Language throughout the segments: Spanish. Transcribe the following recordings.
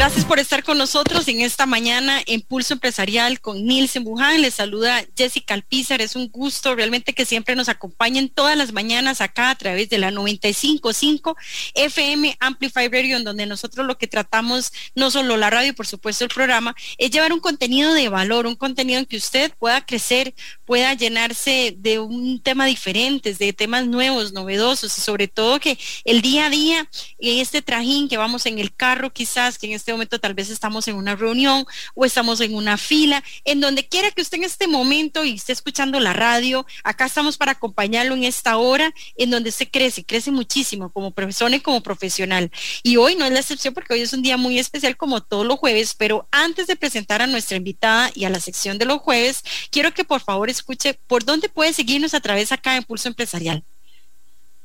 Gracias por estar con nosotros en esta mañana en Pulso Empresarial con Nielsen Buján. Les saluda Jessica Alpizar. Es un gusto realmente que siempre nos acompañen todas las mañanas acá a través de la 955 FM Amplify Radio, en donde nosotros lo que tratamos, no solo la radio, por supuesto el programa, es llevar un contenido de valor, un contenido en que usted pueda crecer, pueda llenarse de un tema diferente, de temas nuevos, novedosos y sobre todo que el día a día, en este trajín que vamos en el carro quizás, que en este momento tal vez estamos en una reunión o estamos en una fila, en donde quiera que usted en este momento y esté escuchando la radio, acá estamos para acompañarlo en esta hora en donde se crece, crece muchísimo como persona y como profesional. Y hoy no es la excepción porque hoy es un día muy especial como todos los jueves, pero antes de presentar a nuestra invitada y a la sección de los jueves, quiero que por favor escuche por dónde puede seguirnos a través acá en Pulso Empresarial.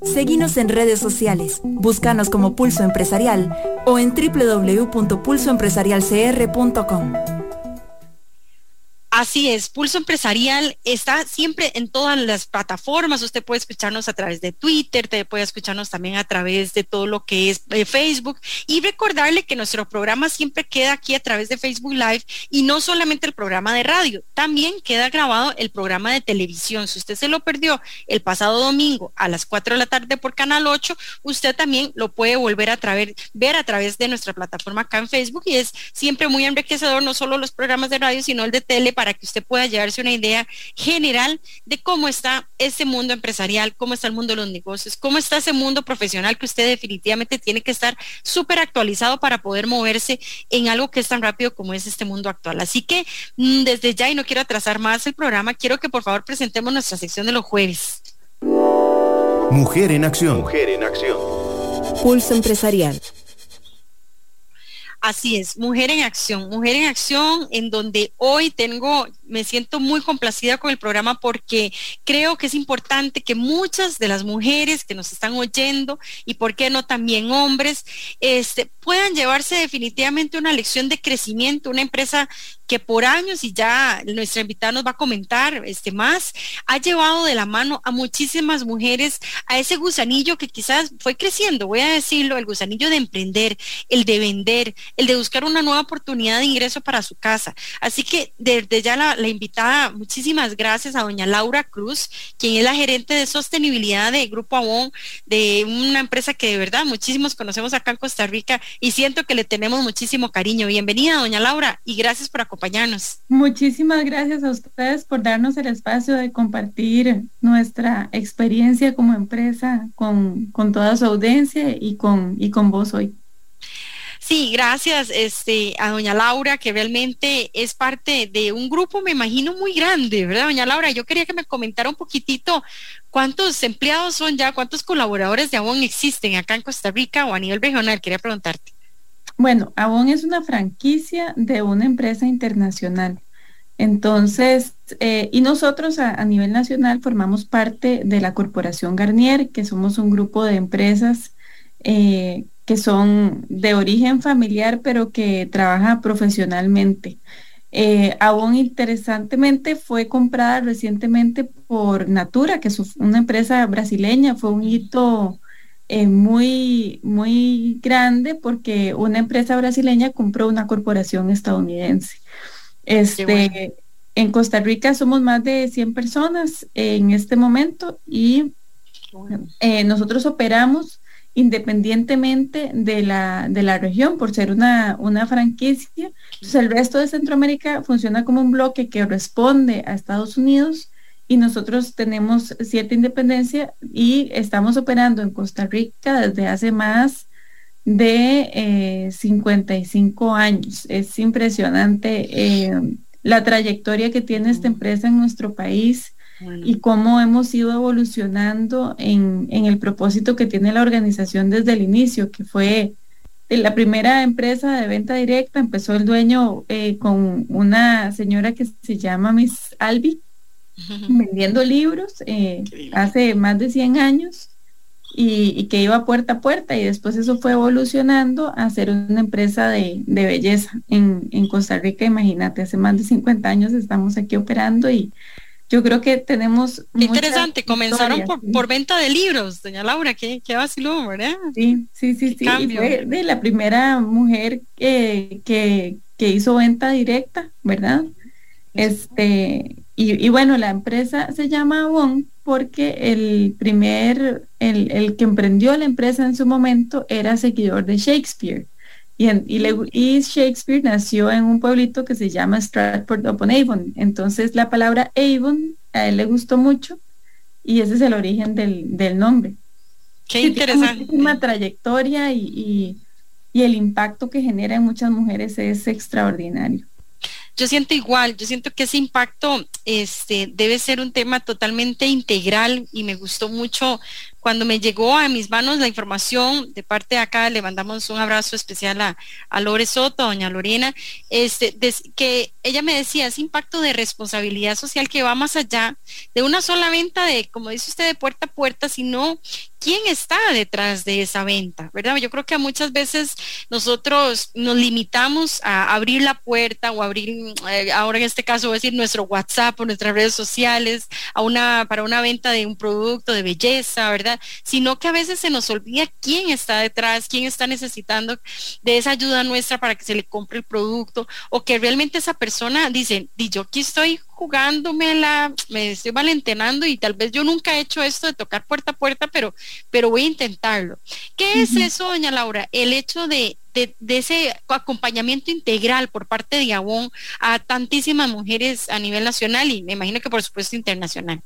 Seguinos en redes sociales, búscanos como Pulso Empresarial o en www.pulsoempresarialcr.com. Así es, Pulso Empresarial está siempre en todas las plataformas. Usted puede escucharnos a través de Twitter, te puede escucharnos también a través de todo lo que es eh, Facebook y recordarle que nuestro programa siempre queda aquí a través de Facebook Live y no solamente el programa de radio, también queda grabado el programa de televisión. Si usted se lo perdió el pasado domingo a las 4 de la tarde por Canal 8, usted también lo puede volver a ver a través de nuestra plataforma acá en Facebook y es siempre muy enriquecedor no solo los programas de radio, sino el de tele para que usted pueda llevarse una idea general de cómo está ese mundo empresarial, cómo está el mundo de los negocios, cómo está ese mundo profesional que usted definitivamente tiene que estar súper actualizado para poder moverse en algo que es tan rápido como es este mundo actual. Así que mm, desde ya, y no quiero atrasar más el programa, quiero que por favor presentemos nuestra sección de los jueves. Mujer en acción. Mujer en acción. Pulso empresarial. Así es, Mujer en Acción, Mujer en Acción, en donde hoy tengo, me siento muy complacida con el programa porque creo que es importante que muchas de las mujeres que nos están oyendo y por qué no también hombres, este, puedan llevarse definitivamente una lección de crecimiento, una empresa que por años, y ya nuestra invitada nos va a comentar este más, ha llevado de la mano a muchísimas mujeres a ese gusanillo que quizás fue creciendo, voy a decirlo, el gusanillo de emprender, el de vender, el de buscar una nueva oportunidad de ingreso para su casa. Así que desde ya la, la invitada, muchísimas gracias a doña Laura Cruz, quien es la gerente de sostenibilidad de Grupo Avon, de una empresa que de verdad muchísimos conocemos acá en Costa Rica y siento que le tenemos muchísimo cariño. Bienvenida, doña Laura, y gracias por acompañarnos. Muchísimas gracias a ustedes por darnos el espacio de compartir nuestra experiencia como empresa con, con toda su audiencia y con, y con vos hoy. Sí, gracias este, a doña Laura, que realmente es parte de un grupo, me imagino, muy grande, ¿verdad, doña Laura? Yo quería que me comentara un poquitito cuántos empleados son ya, cuántos colaboradores de Avon existen acá en Costa Rica o a nivel regional, quería preguntarte. Bueno, Avon es una franquicia de una empresa internacional. Entonces, eh, y nosotros a, nivel nacional formamos parte de la Corporación Garnier, que somos un grupo de empresas eh, que son de origen familiar, pero que trabaja profesionalmente. Eh, Avon, interesantemente, fue comprada recientemente por Natura, que es una empresa brasileña, fue un hito eh, muy, muy grande porque una empresa brasileña compró una corporación estadounidense. Este, En Costa Rica somos más de 100 personas en este momento y eh, nosotros operamos independientemente de la, de la región por ser una, una franquicia. Entonces el resto de Centroamérica funciona como un bloque que responde a Estados Unidos y nosotros tenemos cierta independencia y estamos operando en Costa Rica desde hace más de 55 eh, años. Es impresionante eh, la trayectoria que tiene esta empresa en nuestro país y cómo hemos ido evolucionando en, el propósito que tiene la organización desde el inicio, que fue la primera empresa de venta directa. Empezó el dueño eh, con una señora que se llama Miss Albi vendiendo libros eh, hace más de 100 años y, que iba puerta a puerta y después eso fue evolucionando a ser una empresa de, belleza en, Costa Rica. Imagínate, hace más de 50 años estamos aquí operando y yo creo que tenemos... interesante, comenzaron por, venta de libros, doña Laura, qué, qué vaciló, ¿verdad? Sí, sí, sí, sí. fue de la primera mujer que, que, que hizo venta directa, ¿verdad? Este, y, bueno, la empresa se llama Avon porque el primer, el, el, que emprendió la empresa en su momento era seguidor de Shakespeare. Y, y, Shakespeare nació en un pueblito que se llama Stratford upon Avon. Entonces la palabra Avon a él le gustó mucho y ese es el origen del, del nombre. Qué interesante. Una trayectoria y, y, y el impacto que genera en muchas mujeres es extraordinario yo siento igual, yo siento que ese impacto este, debe ser un tema totalmente integral y me gustó mucho cuando me llegó a mis manos la información de parte de acá, le mandamos un abrazo especial a, a Lore Soto, a doña Lorena, este, que ella me decía, ese impacto de responsabilidad social que va más allá de una sola venta de, como dice usted, de puerta a puerta, sino quién está detrás de esa venta, ¿verdad? Yo creo que muchas veces nosotros nos limitamos a abrir la puerta o abrir, eh, ahora en este caso voy a decir nuestro WhatsApp o nuestras redes sociales a una, para una venta de un producto de belleza, ¿verdad? Sino que a veces se nos olvida quién está detrás, quién está necesitando de esa ayuda nuestra para que se le compre el producto o que realmente esa persona dice, yo aquí estoy jugándome la, me estoy valentenando y tal vez yo nunca he hecho esto de tocar puerta a puerta, pero, pero voy a intentarlo. ¿Qué es eso, doña Laura? El hecho de, de, de, ese acompañamiento integral por parte de Gabón a tantísimas mujeres a nivel nacional y me imagino que por supuesto internacional.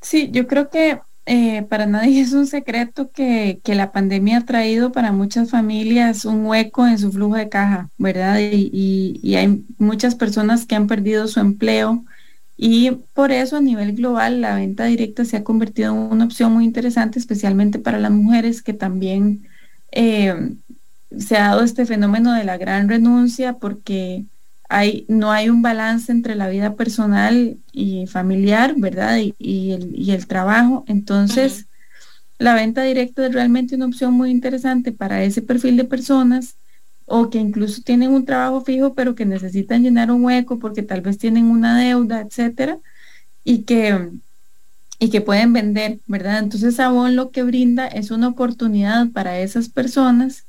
Sí, yo creo que eh, para nadie es un secreto que, la pandemia ha traído para muchas familias un hueco en su flujo de caja, ¿verdad? Y, hay muchas personas que han perdido su empleo y por eso a nivel global la venta directa se ha convertido en una opción muy interesante, especialmente para las mujeres que también eh, se ha dado este fenómeno de la gran renuncia porque no hay un balance entre la vida personal y familiar, ¿verdad? Y, el, trabajo. Entonces, la venta directa es realmente una opción muy interesante para ese perfil de personas o que incluso tienen un trabajo fijo, pero que necesitan llenar un hueco porque tal vez tienen una deuda, etcétera, y que, y que pueden vender, ¿verdad? Entonces, Avon lo que brinda es una oportunidad para esas personas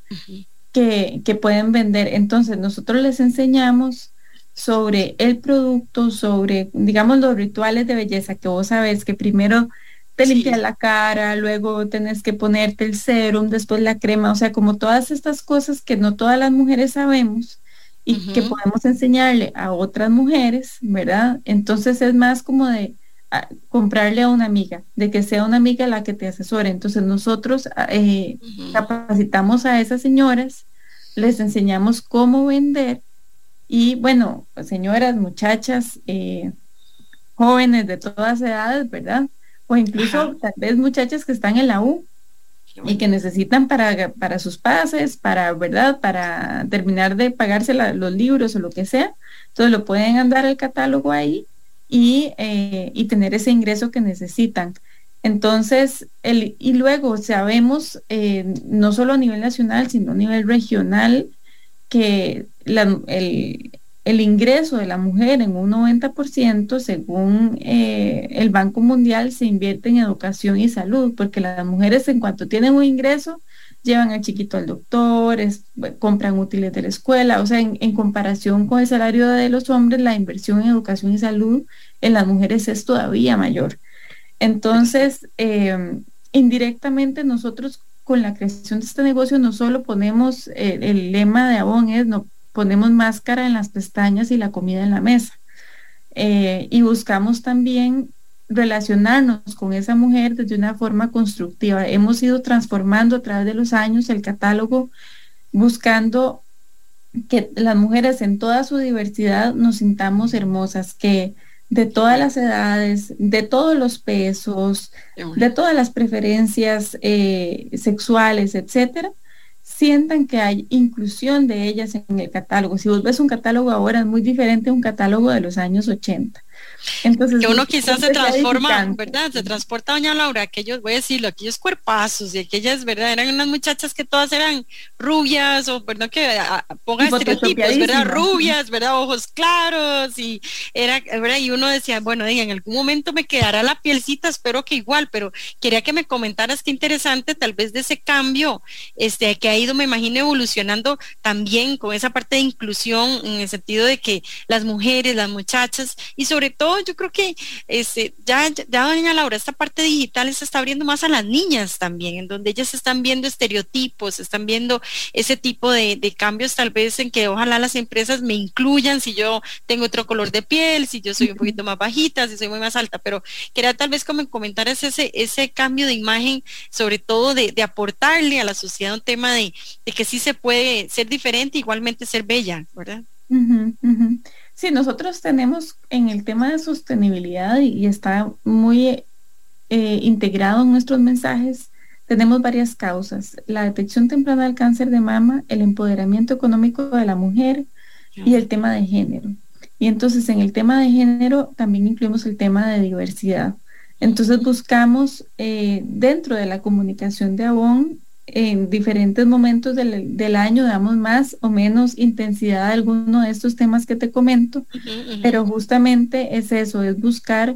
que, que pueden vender. Entonces, nosotros les enseñamos sobre el producto, sobre, digamos, los rituales de belleza, que vos sabes que primero te limpias la cara, luego tenés que ponerte el serum, después la crema, o sea, como todas estas cosas que no todas las mujeres sabemos y que podemos enseñarle a otras mujeres, ¿verdad? Entonces es más como de comprarle a una amiga, de que sea una amiga la que te asesore. Entonces nosotros ah, eh, capacitamos a esas señoras, les enseñamos cómo vender y bueno, señoras, muchachas, eh, jóvenes de todas edades, ¿verdad? O incluso tal vez muchachas que están en la U y que necesitan para, para sus pases, para, ¿verdad? Para terminar de pagarse los libros o lo que sea. Entonces lo pueden andar el catálogo ahí y, eh, y tener ese ingreso que necesitan. Entonces, el, y luego sabemos, eh, no solo a nivel nacional, sino a nivel regional, que el, ingreso de la mujer en un 90%, según eh, el Banco Mundial, se invierte en educación y salud, porque las mujeres en cuanto tienen un ingreso, llevan al chiquito al doctor, compran útiles de la escuela, o sea, en, comparación con el salario de los hombres, la inversión en educación y salud en las mujeres es todavía mayor. Entonces, eh, indirectamente nosotros con la creación de este negocio no solo ponemos eh, el lema de Avon, es no ponemos máscara en las pestañas y la comida en la mesa. Eh, y buscamos también relacionarnos con esa mujer desde una forma constructiva. Hemos ido transformando a través de los años el catálogo, buscando que las mujeres en toda su diversidad nos sintamos hermosas, que de todas las edades, de todos los pesos, de todas las preferencias eh, sexuales, etcétera, sientan que hay inclusión de ellas en el catálogo. Si vos ves un catálogo ahora es muy diferente a un catálogo de los años 80. Entonces, que uno quizás se transforma, ¿verdad? Se transporta doña Laura, aquellos, voy a decirlo, aquellos cuerpazos y aquellas, ¿verdad? Eran unas muchachas que todas eran rubias o, perdón, que ponga estereotipos, ¿verdad? Rubias, ¿verdad? Ojos claros y era, ¿verdad? Y uno decía, bueno, en algún momento me quedará la pielcita, espero que igual, pero quería que me comentaras qué interesante tal vez de ese cambio, este, que ha ido, me imagino, evolucionando también con esa parte de inclusión en el sentido de que las mujeres, las muchachas y sobre todo yo creo que este, ya, ya doña Laura, esta parte digital se está abriendo más a las niñas también, en donde ellas están viendo estereotipos, están viendo ese tipo de, cambios tal vez en que ojalá las empresas me incluyan si yo tengo otro color de piel, si yo soy un poquito más bajita, si soy muy más alta, pero quería tal vez como comentar ese, ese cambio de imagen, sobre todo de, aportarle a la sociedad un tema de, que sí se puede ser diferente, igualmente ser bella, ¿verdad? Sí, nosotros tenemos en el tema de sostenibilidad y, está muy eh, integrado en nuestros mensajes, tenemos varias causas. La detección temprana del cáncer de mama, el empoderamiento económico de la mujer y el tema de género. Y entonces en el tema de género también incluimos el tema de diversidad. Entonces buscamos eh, dentro de la comunicación de Avon en diferentes momentos del, año damos más o menos intensidad a alguno de estos temas que te comento, pero justamente es eso, es buscar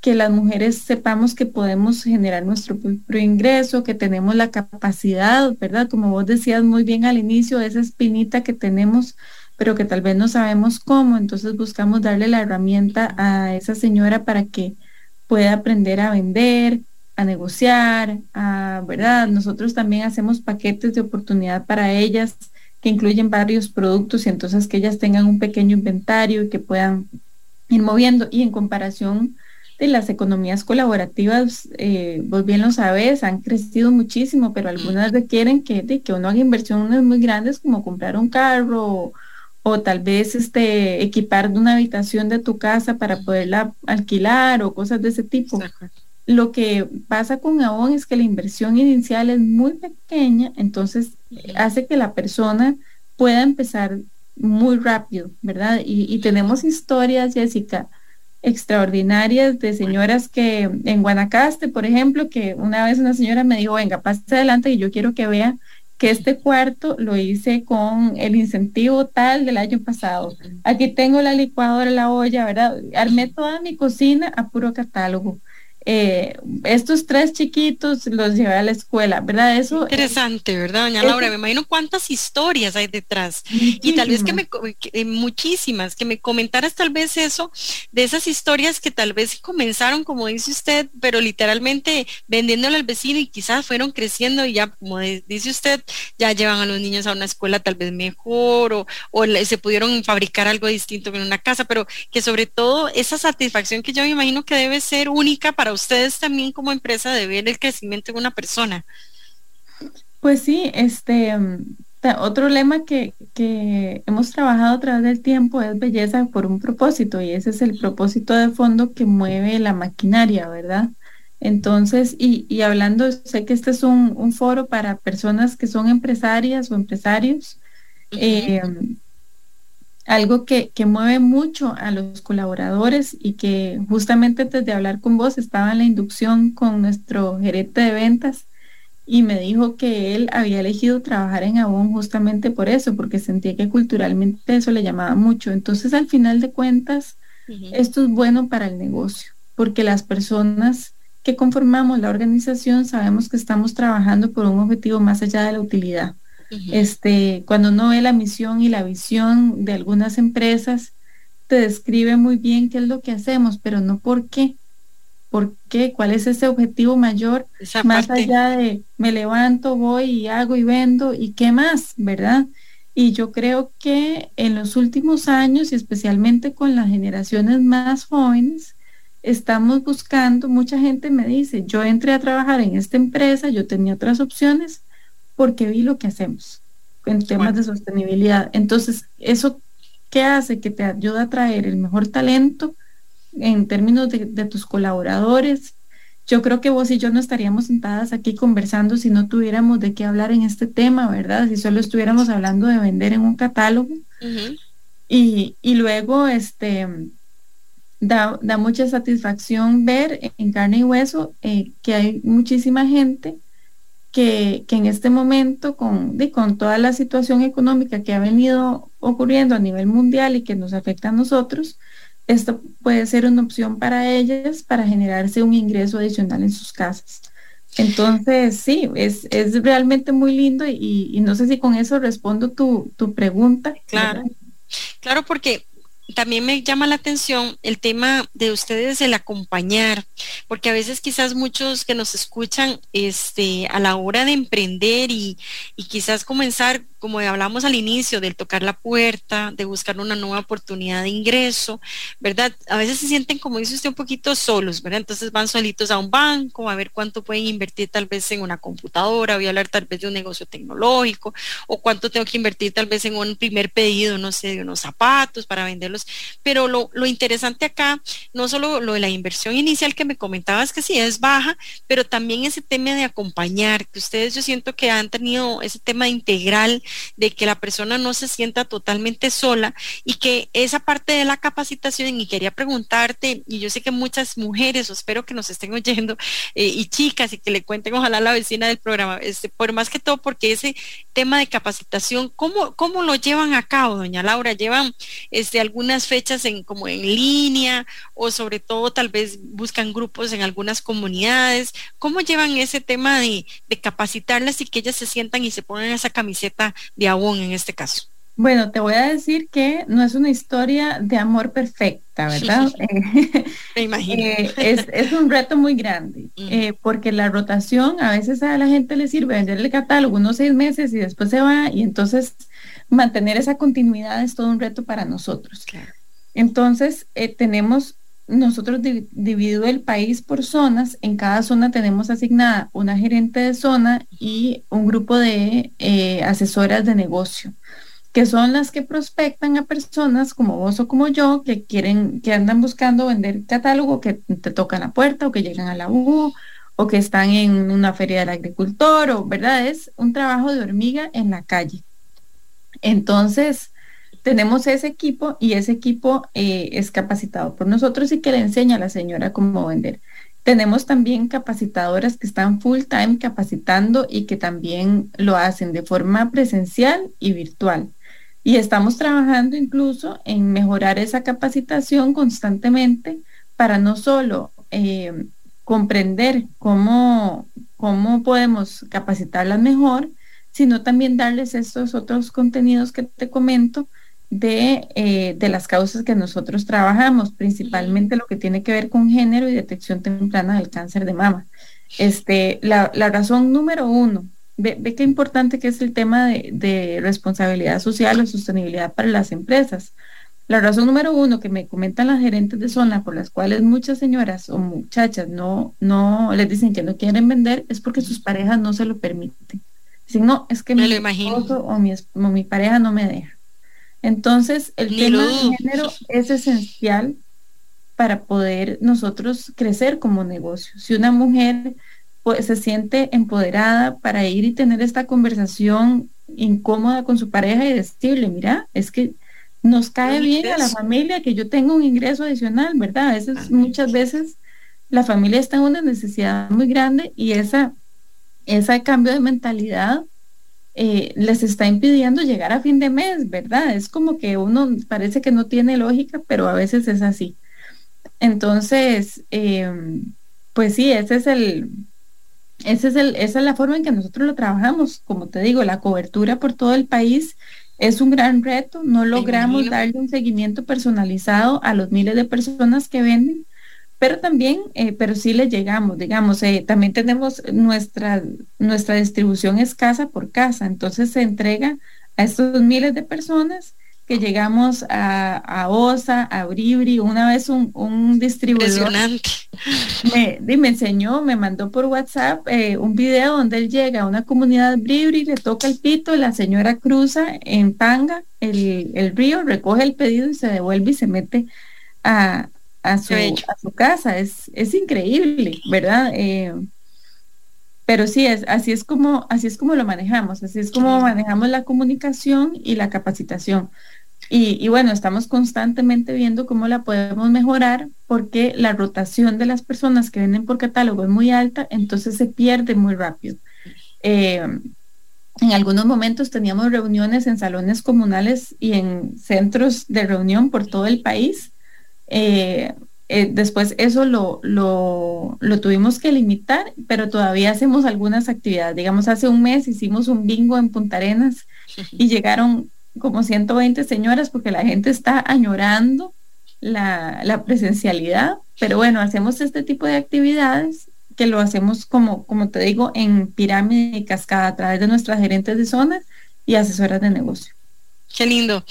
que las mujeres sepamos que podemos generar nuestro propio ingreso, que tenemos la capacidad, ¿verdad? Como vos decías muy bien al inicio, esa espinita que tenemos, pero que tal vez no sabemos cómo, entonces buscamos darle la herramienta a esa señora para que pueda aprender a vender, a negociar, a, ¿verdad? Nosotros también hacemos paquetes de oportunidad para ellas que incluyen varios productos y entonces que ellas tengan un pequeño inventario y que puedan ir moviendo. Y en comparación de las economías colaborativas, eh, vos bien lo sabes, han crecido muchísimo, pero algunas requieren que, de, que uno haga inversiones muy grandes como comprar un carro o, tal vez este, equipar una habitación de tu casa para poderla alquilar o cosas de ese tipo. Lo que pasa con Avon es que la inversión inicial es muy pequeña, entonces hace que la persona pueda empezar muy rápido, ¿verdad? Y, tenemos historias, Jessica, extraordinarias de señoras que en Guanacaste, por ejemplo, que una vez una señora me dijo, venga, pase adelante y yo quiero que vea que este cuarto lo hice con el incentivo tal del año pasado. Aquí tengo la licuadora, la olla, ¿verdad? Armé toda mi cocina a puro catálogo. Eh, estos tres chiquitos los llevé a la escuela, ¿verdad? Eso interesante, ¿verdad, doña Laura? Me imagino cuántas historias hay detrás y tal vez que me eh, muchísimas, que me comentaras tal vez eso de esas historias que tal vez comenzaron, como dice usted, pero literalmente vendiéndole al vecino y quizás fueron creciendo y ya, como dice usted, ya llevan a los niños a una escuela tal vez mejor o, o se pudieron fabricar algo distinto en una casa, pero que sobre todo esa satisfacción que yo me imagino que debe ser única para ustedes también como empresa de ver el crecimiento de una persona. Pues sí, este otro lema que, que, hemos trabajado a través del tiempo es belleza por un propósito y ese es el propósito de fondo que mueve la maquinaria, ¿verdad? Entonces, y, y hablando, sé que este es un, un, foro para personas que son empresarias o empresarios. Algo que, mueve mucho a los colaboradores y que justamente antes de hablar con vos estaba en la inducción con nuestro gerente de ventas y me dijo que él había elegido trabajar en Avon justamente por eso, porque sentía que culturalmente eso le llamaba mucho. Entonces, al final de cuentas, esto es bueno para el negocio, porque las personas que conformamos la organización sabemos que estamos trabajando por un objetivo más allá de la utilidad este, cuando uno ve la misión y la visión de algunas empresas, te describe muy bien qué es lo que hacemos, pero no por qué. ¿Por qué? ¿Cuál es ese objetivo mayor? más allá de me levanto, voy y hago y vendo y qué más, ¿verdad? Y yo creo que en los últimos años y especialmente con las generaciones más jóvenes, estamos buscando, mucha gente me dice, yo entré a trabajar en esta empresa, yo tenía otras opciones, porque vi lo que hacemos en temas de sostenibilidad. Entonces, eso qué hace que te ayuda a traer el mejor talento en términos de, tus colaboradores. Yo creo que vos y yo no estaríamos sentadas aquí conversando si no tuviéramos de qué hablar en este tema, ¿verdad? Si solo estuviéramos hablando de vender en un catálogo. y, y, luego, este, da, mucha satisfacción ver en carne y hueso eh, que hay muchísima gente que, en este momento, con, con toda la situación económica que ha venido ocurriendo a nivel mundial y que nos afecta a nosotros, esto puede ser una opción para ellas para generarse un ingreso adicional en sus casas. Entonces, sí, es, realmente muy lindo y, no sé si con eso respondo tu, tu pregunta. Claro, claro, porque también me llama la atención el tema de ustedes el acompañar, porque a veces quizás muchos que nos escuchan este, a la hora de emprender y, y quizás comenzar como hablamos al inicio, del tocar la puerta, de buscar una nueva oportunidad de ingreso, ¿verdad? A veces se sienten, como dice usted, un poquito solos, ¿verdad? Entonces van solitos a un banco a ver cuánto pueden invertir tal vez en una computadora, voy a hablar tal vez de un negocio tecnológico, o cuánto tengo que invertir tal vez en un primer pedido, no sé, de unos zapatos para venderlos. Pero lo, lo interesante acá, no solo lo de la inversión inicial que me comentabas que sí es baja, pero también ese tema de acompañar, que ustedes yo siento que han tenido ese tema integral de que la persona no se sienta totalmente sola y que esa parte de la capacitación, y quería preguntarte, y yo sé que muchas mujeres, o espero que nos estén oyendo, eh, y chicas, y que le cuenten ojalá a la vecina del programa, este, por más que todo, porque ese tema de capacitación, ¿cómo, cómo lo llevan a cabo, doña Laura? ¿Llevan este, algunas fechas en, como en línea o sobre todo tal vez buscan grupos en algunas comunidades? ¿Cómo llevan ese tema de, de capacitarlas y que ellas se sientan y se ponen esa camiseta de Avon en este caso? Bueno, te voy a decir que no es una historia de amor perfecta, ¿verdad? Me imagino. Eh, es, un reto muy grande, eh, porque la rotación a veces a la gente le sirve vender el catálogo unos seis meses y después se va, y entonces mantener esa continuidad es todo un reto para nosotros. Entonces, eh, tenemos nosotros dividido el país por zonas. En cada zona tenemos asignada una gerente de zona y un grupo de eh, asesoras de negocio, que son las que prospectan a personas como vos o como yo que quieren, que andan buscando vender catálogo, que te tocan la puerta o que llegan a la U o que están en una feria del agricultor o, ¿verdad? Es un trabajo de hormiga en la calle. Entonces, tenemos ese equipo y ese equipo eh, es capacitado por nosotros y que le enseña a la señora cómo vender. Tenemos también capacitadoras que están full time capacitando y que también lo hacen de forma presencial y virtual. Y estamos trabajando incluso en mejorar esa capacitación constantemente para no solo eh, comprender cómo, cómo podemos capacitarlas mejor, sino también darles estos otros contenidos que te comento eh, de, las causas que nosotros trabajamos, principalmente lo que tiene que ver con género y detección temprana del cáncer de mama. Este, la, razón número uno, ve, qué importante que es el tema de, responsabilidad social o sostenibilidad para las empresas. La razón número uno que me comentan las gerentes de zona por las cuales muchas señoras o muchachas no, no les dicen que no quieren vender es porque sus parejas no se lo permiten. Si no, es que mi esposo o mi, o mi pareja no me deja. Entonces, el tema de género es esencial para poder nosotros crecer como negocio. Si una mujer pues, se siente empoderada para ir y tener esta conversación incómoda con su pareja y decirle, mira, es que nos cae bien a la familia que yo tenga un ingreso adicional, ¿verdad? A veces, muchas veces la familia está en una necesidad muy grande y esa, ese cambio de mentalidad eh, les está impidiendo llegar a fin de mes, ¿verdad? Es como que uno parece que no tiene lógica, pero a veces es así. Entonces, em, pues sí, ese es el, ese es el, esa es la forma en que nosotros lo trabajamos. Como te digo, la cobertura por todo el país es un gran reto. No logramos darle un seguimiento personalizado a los miles de personas que venden, pero también, eh, pero sí le llegamos, digamos, eh, también tenemos nuestra, nuestra distribución es casa por casa, entonces se entrega a estos miles de personas que llegamos a, a OSA, a Bribri, una vez un, un distribuidor me, me, enseñó, me mandó por WhatsApp eh, un video donde él llega a una comunidad Bribri, le toca el pito, la señora cruza en Panga el, el río, recoge el pedido y se devuelve y se mete a, a su, a su casa. Es, es increíble, ¿verdad? Eh, pero sí, es, así, es como, así es como lo manejamos, así es como manejamos la comunicación y la capacitación. Y, bueno, estamos constantemente viendo cómo la podemos mejorar porque la rotación de las personas que venden por catálogo es muy alta, entonces se pierde muy rápido. Eh, en algunos momentos teníamos reuniones en salones comunales y en centros de reunión por todo el país. Eh, eh, después eso lo, lo, lo, tuvimos que limitar, pero todavía hacemos algunas actividades. Digamos, hace un mes hicimos un bingo en Punta Arenas y llegaron como 120 señoras porque la gente está añorando la, la, presencialidad, pero bueno, hacemos este tipo de actividades que lo hacemos como, como te digo, en pirámide y cascada a través de nuestras gerentes de zona y asesoras de negocio. Qué lindo.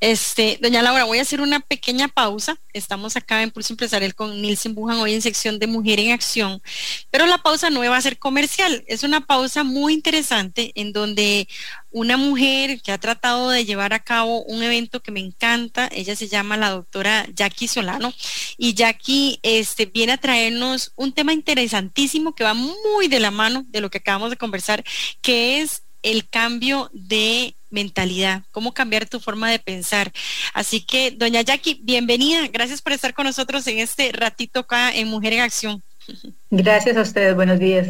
Este, doña Laura, voy a hacer una pequeña pausa. Estamos acá en Pulso Empresarial con Nilsen Bujan hoy en sección de Mujer en Acción, pero la pausa no va a ser comercial. Es una pausa muy interesante en donde una mujer que ha tratado de llevar a cabo un evento que me encanta, ella se llama la doctora Jackie Solano, y Jackie este, viene a traernos un tema interesantísimo que va muy de la mano de lo que acabamos de conversar, que es el cambio de mentalidad, cómo cambiar tu forma de pensar. Así que, doña Jackie, bienvenida. Gracias por estar con nosotros en este ratito acá en Mujer en Acción. Gracias a ustedes, buenos días.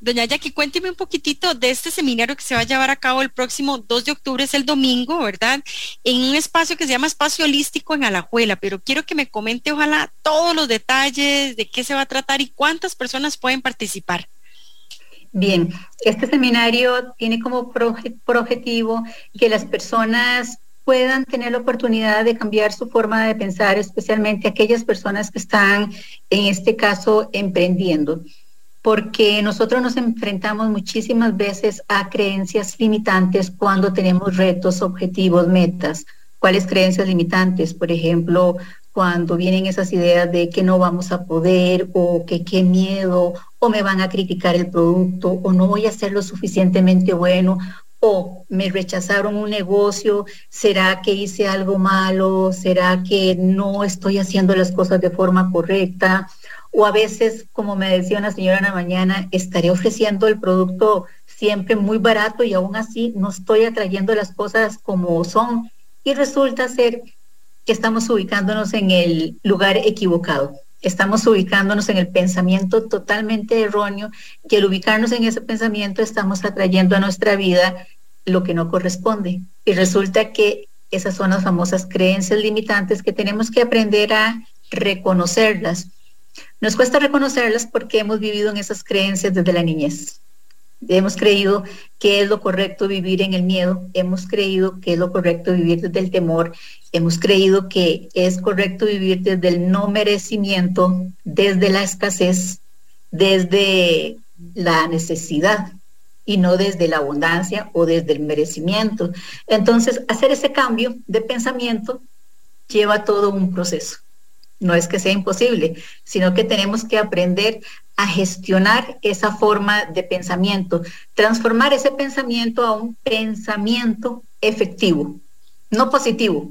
Doña Jackie, cuénteme un poquitito de este seminario que se va a llevar a cabo el próximo 2 de octubre, es el domingo, ¿verdad? En un espacio que se llama Espacio Holístico en Alajuela, pero quiero que me comente ojalá todos los detalles de qué se va a tratar y cuántas personas pueden participar. Bien, este seminario tiene como objetivo que las personas puedan tener la oportunidad de cambiar su forma de pensar, especialmente aquellas personas que están, en este caso, emprendiendo. Porque nosotros nos enfrentamos muchísimas veces a creencias limitantes cuando tenemos retos, objetivos, metas. ¿Cuáles creencias limitantes? Por ejemplo, cuando vienen esas ideas de que no vamos a poder o que qué miedo o me van a criticar el producto o no voy a ser lo suficientemente bueno o me rechazaron un negocio, ¿será que hice algo malo? ¿Será que no estoy haciendo las cosas de forma correcta? O a veces, como me decía una señora en la mañana, estaré ofreciendo el producto siempre muy barato y aún así no estoy atrayendo las cosas como son. Y resulta ser que estamos ubicándonos en el lugar equivocado. Estamos ubicándonos en el pensamiento totalmente erróneo y al ubicarnos en ese pensamiento estamos atrayendo a nuestra vida lo que no corresponde. Y resulta que esas son las famosas creencias limitantes que tenemos que aprender a reconocerlas. Nos cuesta reconocerlas porque hemos vivido en esas creencias desde la niñez. Hemos creído que es lo correcto vivir en el miedo, hemos creído que es lo correcto vivir desde el temor, hemos creído que es correcto vivir desde el no merecimiento, desde la escasez, desde la necesidad y no desde la abundancia o desde el merecimiento. Entonces, hacer ese cambio de pensamiento lleva todo un proceso. No es que sea imposible, sino que tenemos que aprender a gestionar esa forma de pensamiento, transformar ese pensamiento a un pensamiento efectivo, no positivo.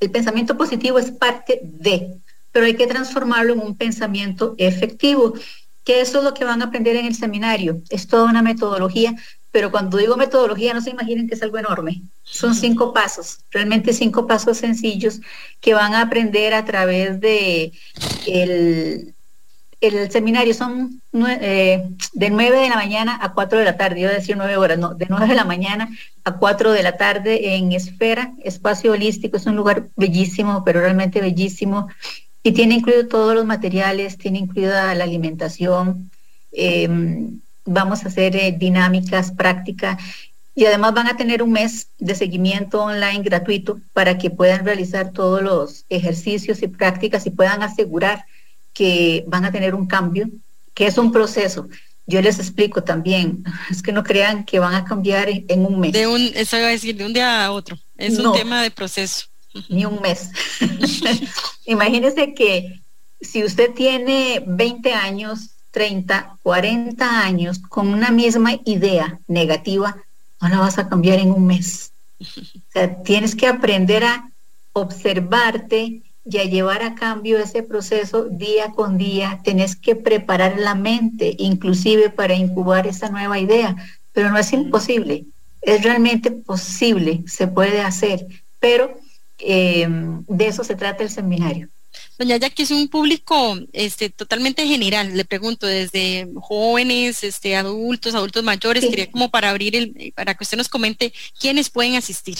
El pensamiento positivo es parte de, pero hay que transformarlo en un pensamiento efectivo, que eso es lo que van a aprender en el seminario. Es toda una metodología, pero cuando digo metodología no se imaginen que es algo enorme. Son cinco pasos, realmente cinco pasos sencillos que van a aprender a través de el el seminario son eh, de 9 de la mañana a 4 de la tarde, iba a decir 9 horas, no, de 9 de la mañana a 4 de la tarde en Esfera, espacio holístico, es un lugar bellísimo, pero realmente bellísimo, y tiene incluido todos los materiales, tiene incluida la alimentación, em, vamos a hacer eh, dinámicas, prácticas, y además van a tener un mes de seguimiento online gratuito para que puedan realizar todos los ejercicios y prácticas y puedan asegurar que van a tener un cambio, que es un proceso. Yo les explico también, es que no crean que van a cambiar en, un mes. De un, eso iba a decir, de un día a otro. Es un tema de proceso. Ni un mes. Imagínese que si usted tiene 20 años, 30, 40 años con una misma idea negativa, no la vas a cambiar en un mes. O sea, tienes que aprender a observarte, y a llevar a cambio ese proceso día con día, tenés que preparar la mente, inclusive para incubar esa nueva idea, pero no es imposible, es realmente posible, se puede hacer, pero em, de eso se trata el seminario. Doña Jackie es un público este, totalmente general, le pregunto, desde jóvenes, este, adultos, adultos mayores, quería como para abrir el, para que usted nos comente quiénes pueden asistir.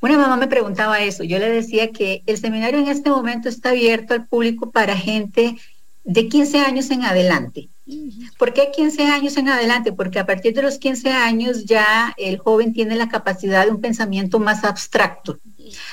Una mamá me preguntaba eso, yo le decía que el seminario en este momento está abierto al público para gente de 15 años en adelante. ¿Por qué 15 años en adelante? Porque a partir de los 15 años ya el joven tiene la capacidad de un pensamiento más abstracto.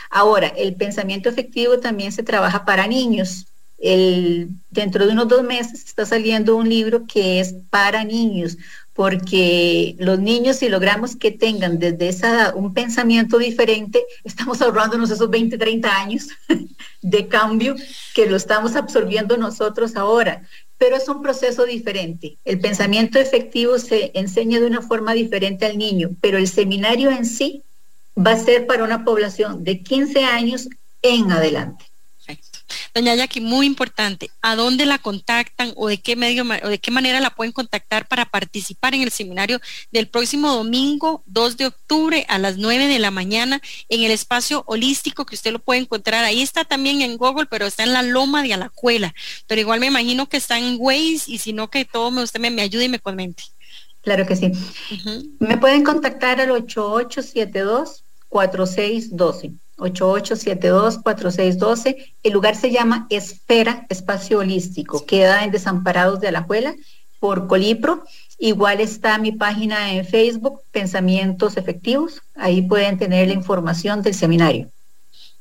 Ahora, el pensamiento efectivo también se trabaja para niños. El, dentro de unos dos meses está saliendo un libro que es para niños, porque los niños si logramos que tengan desde esa edad un pensamiento diferente, estamos ahorrándonos esos 20, 30 años de cambio que lo estamos absorbiendo nosotros ahora. Pero es un proceso diferente. El pensamiento efectivo se enseña de una forma diferente al niño, pero el seminario en sí va a ser para una población de 15 años en adelante. Doña Jackie, muy importante, ¿a dónde la contactan o de qué medio o de qué manera la pueden contactar para participar en el seminario del próximo domingo 2 de octubre a las 9 de la mañana en el espacio holístico que usted lo puede encontrar? Ahí está también en Google, pero está en la Loma de Alajuela. Pero igual me imagino que está en Waze y si no que todo usted me, me ayude y me comente. Claro que sí. Me pueden contactar al 8872 4612. 8872-4612. El lugar se llama Esfera Espacio Holístico. Queda en Desamparados de Alajuela por Colipro. Igual está mi página en Facebook, Pensamientos Efectivos. Ahí pueden tener la información del seminario.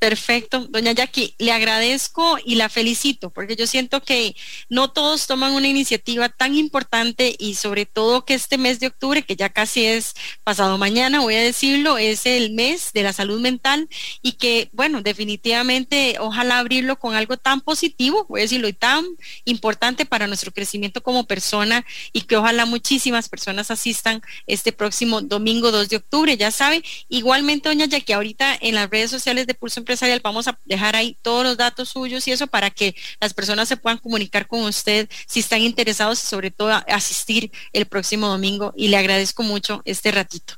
Perfecto, doña Jackie, le agradezco y la felicito porque yo siento que no todos toman una iniciativa tan importante y sobre todo que este mes de octubre, que ya casi es pasado mañana, voy a decirlo, es el mes de la salud mental y que, bueno, definitivamente ojalá abrirlo con algo tan positivo, voy a decirlo, y tan importante para nuestro crecimiento como persona y que ojalá muchísimas personas asistan este próximo domingo 2 de octubre, ya sabe. Igualmente, doña Jackie, ahorita en las redes sociales de Pulso vamos a dejar ahí todos los datos suyos y eso para que las personas se puedan comunicar con usted si están interesados y sobre todo asistir el próximo domingo. Y le agradezco mucho este ratito.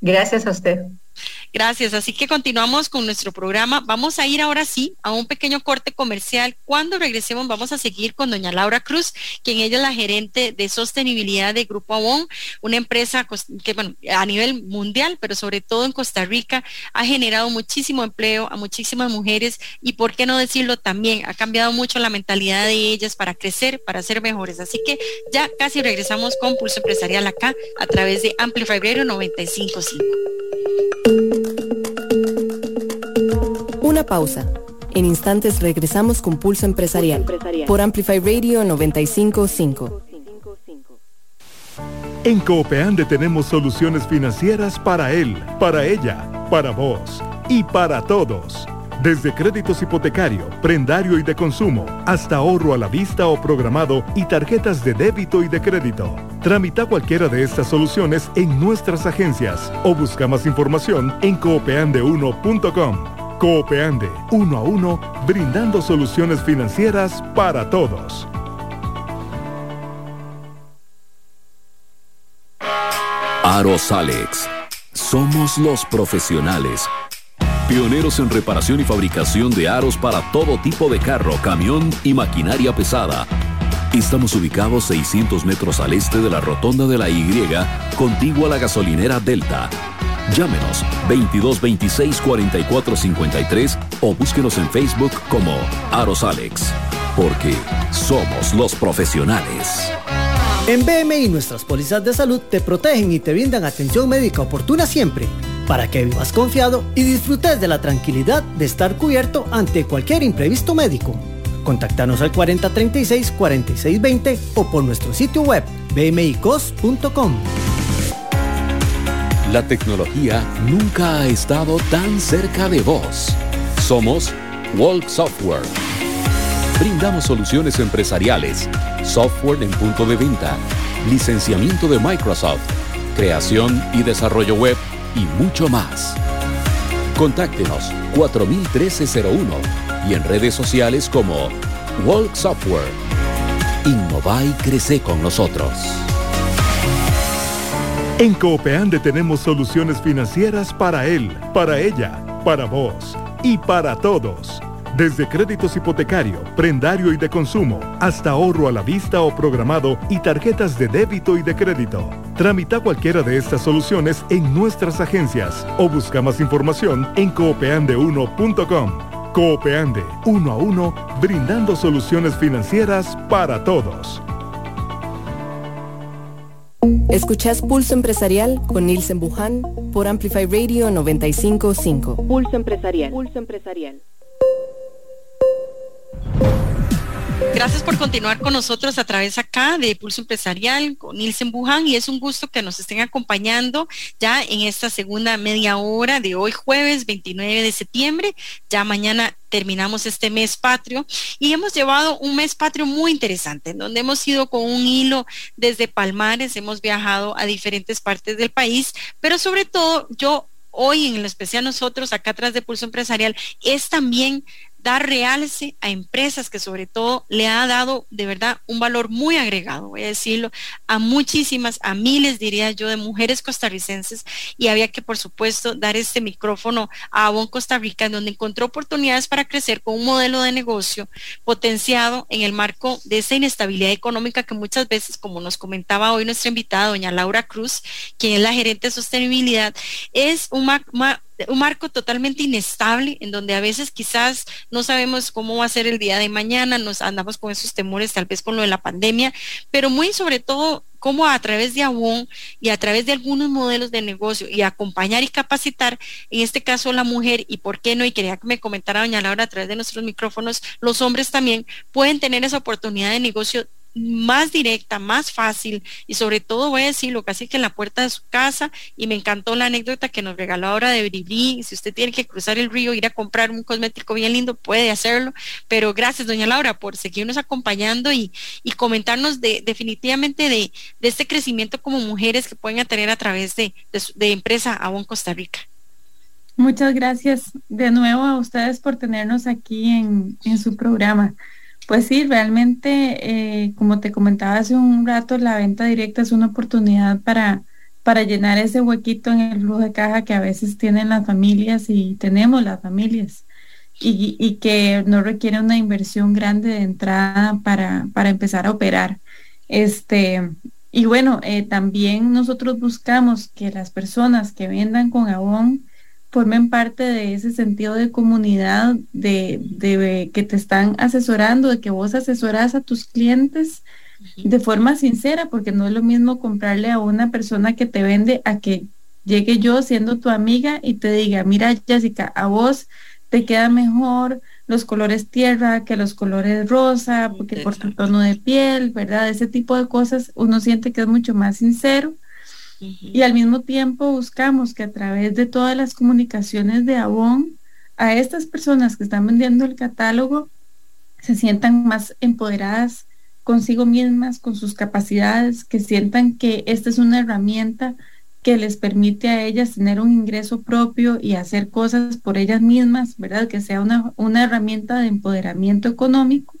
Gracias a usted. Gracias. Así que continuamos con nuestro programa. Vamos a ir ahora sí a un pequeño corte comercial. Cuando regresemos vamos a seguir con doña Laura Cruz, quien ella es la gerente de sostenibilidad de Grupo Avon, una empresa que bueno, a nivel mundial, pero sobre todo en Costa Rica, ha generado muchísimo empleo a muchísimas mujeres y por qué no decirlo también, ha cambiado mucho la mentalidad de ellas para crecer, para ser mejores. Así que ya casi regresamos con Pulso Empresarial acá a través de Amplify Radio 955. Una pausa. En instantes regresamos con Pulso Empresarial, por Amplify Radio 955. En Coopeande tenemos soluciones financieras para él, para ella, para vos y para todos. Desde créditos hipotecario, prendario y de consumo, hasta ahorro a la vista o programado y tarjetas de débito y de crédito. Tramita cualquiera de estas soluciones en nuestras agencias o busca más información en coopeande1.com. Coopeande, uno a uno, brindando soluciones financieras para todos. Aros Alex. Somos los profesionales. Pioneros en reparación y fabricación de aros para todo tipo de carro, camión y maquinaria pesada. Estamos ubicados 600 metros al este de la rotonda de la Y, contigua a la gasolinera Delta Llámenos 22 26 44 53 o búsquenos en Facebook como Aros Alex, porque somos los profesionales. En BMI nuestras pólizas de salud te protegen y te brindan atención médica oportuna siempre, para que vivas confiado y disfrutes de la tranquilidad de estar cubierto ante cualquier imprevisto médico. Contáctanos al 4036 4620 o por nuestro sitio web bmicos.com. La tecnología nunca ha estado tan cerca de vos. Somos Walk Software. Brindamos soluciones empresariales, software en punto de venta, licenciamiento de Microsoft, creación y desarrollo web y mucho más. Contáctenos 401301 y en redes sociales como Walk Software. Innova y crece con nosotros. En Coopeande tenemos soluciones financieras para él, para ella, para vos y para todos. Desde créditos hipotecario, prendario y de consumo, hasta ahorro a la vista o programado y tarjetas de débito y de crédito. Tramita cualquiera de estas soluciones en nuestras agencias o busca más información en coopeande1.com. Coopeande, uno a uno, brindando soluciones financieras para todos. Escuchás Pulso Empresarial con Nielsen Buján por Amplify Radio 955. Pulso Empresarial. Pulso Empresarial. Gracias por continuar con nosotros a través acá de Pulso Empresarial con Nielsen Buján y es un gusto que nos estén acompañando ya en esta segunda media hora de hoy jueves 29 de septiembre. Ya mañana terminamos este mes patrio y hemos llevado un mes patrio muy interesante, en donde hemos ido con un hilo desde Palmares, hemos viajado a diferentes partes del país, pero sobre todo yo hoy en lo especial nosotros acá atrás de Pulso Empresarial es también dar realce a empresas que sobre todo le ha dado de verdad un valor muy agregado, voy a decirlo, a muchísimas, a miles diría yo, de mujeres costarricenses. Y había que por supuesto dar este micrófono a Avon Costa Rica, en donde encontró oportunidades para crecer con un modelo de negocio potenciado en el marco de esa inestabilidad económica que muchas veces, como nos comentaba hoy nuestra invitada, doña Laura Cruz, quien es la gerente de sostenibilidad, es un, un marco totalmente inestable en donde a veces quizás no sabemos cómo va a ser el día de mañana, nos andamos con esos temores tal vez con lo de la pandemia, pero muy sobre todo cómo a través de Avon y a través de algunos modelos de negocio y acompañar y capacitar, en este caso la mujer y por qué no, y quería que me comentara doña Laura a través de nuestros micrófonos, los hombres también pueden tener esa oportunidad de negocio más directa, más fácil y sobre todo voy a decirlo casi que en la puerta de su casa y me encantó la anécdota que nos regaló ahora de Bribri, si usted tiene que cruzar el río, ir a comprar un cosmético bien lindo, puede hacerlo, pero gracias doña Laura por seguirnos acompañando y, comentarnos de, definitivamente de, este crecimiento como mujeres que pueden tener a través de, de, empresa Avon Costa Rica. Muchas gracias de nuevo a ustedes por tenernos aquí en, en su programa. Pues sí, realmente, eh, como te comentaba hace un rato, la venta directa es una oportunidad para, para llenar ese huequito en el flujo de caja que a veces tienen las familias y tenemos las familias y, que no requiere una inversión grande de entrada para, para empezar a operar. Este, y bueno, eh, también nosotros buscamos que las personas que vendan con Avon formen parte de ese sentido de comunidad, de, que te están asesorando, de que vos asesoras a tus clientes de forma sincera, porque no es lo mismo comprarle a una persona que te vende a que llegue yo siendo tu amiga y te diga, mira Jessica, a vos te queda mejor los colores tierra que los colores rosa, porque por tu tono de piel, ¿verdad? Ese tipo de cosas uno siente que es mucho más sincero y al mismo tiempo buscamos que a través de todas las comunicaciones de Avon, a estas personas que están vendiendo el catálogo se sientan más empoderadas consigo mismas, con sus capacidades, que sientan que esta es una herramienta que les permite a ellas tener un ingreso propio y hacer cosas por ellas mismas, ¿verdad? Que sea una, una herramienta de empoderamiento económico.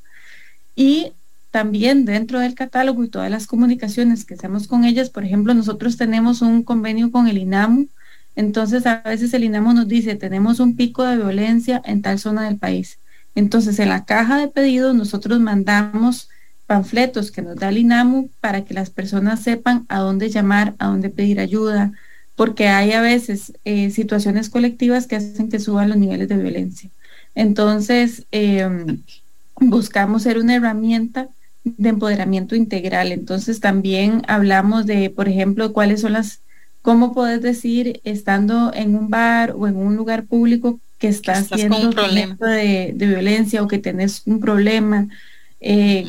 Y también dentro del catálogo y todas las comunicaciones que hacemos con ellas, por ejemplo, nosotros tenemos un convenio con el INAMU, entonces a veces el INAMU nos dice, tenemos un pico de violencia en tal zona del país. Entonces en la caja de pedidos nosotros mandamos panfletos que nos da el INAMU para que las personas sepan a dónde llamar, a dónde pedir ayuda, porque hay a veces eh, situaciones colectivas que hacen que suban los niveles de violencia. Entonces, em, buscamos ser una herramienta de empoderamiento integral. Entonces también hablamos de, por ejemplo, cuáles son las, cómo puedes decir estando en un bar o en un lugar público que estás, haciendo un problema de, violencia o que tenés un problema. Eh,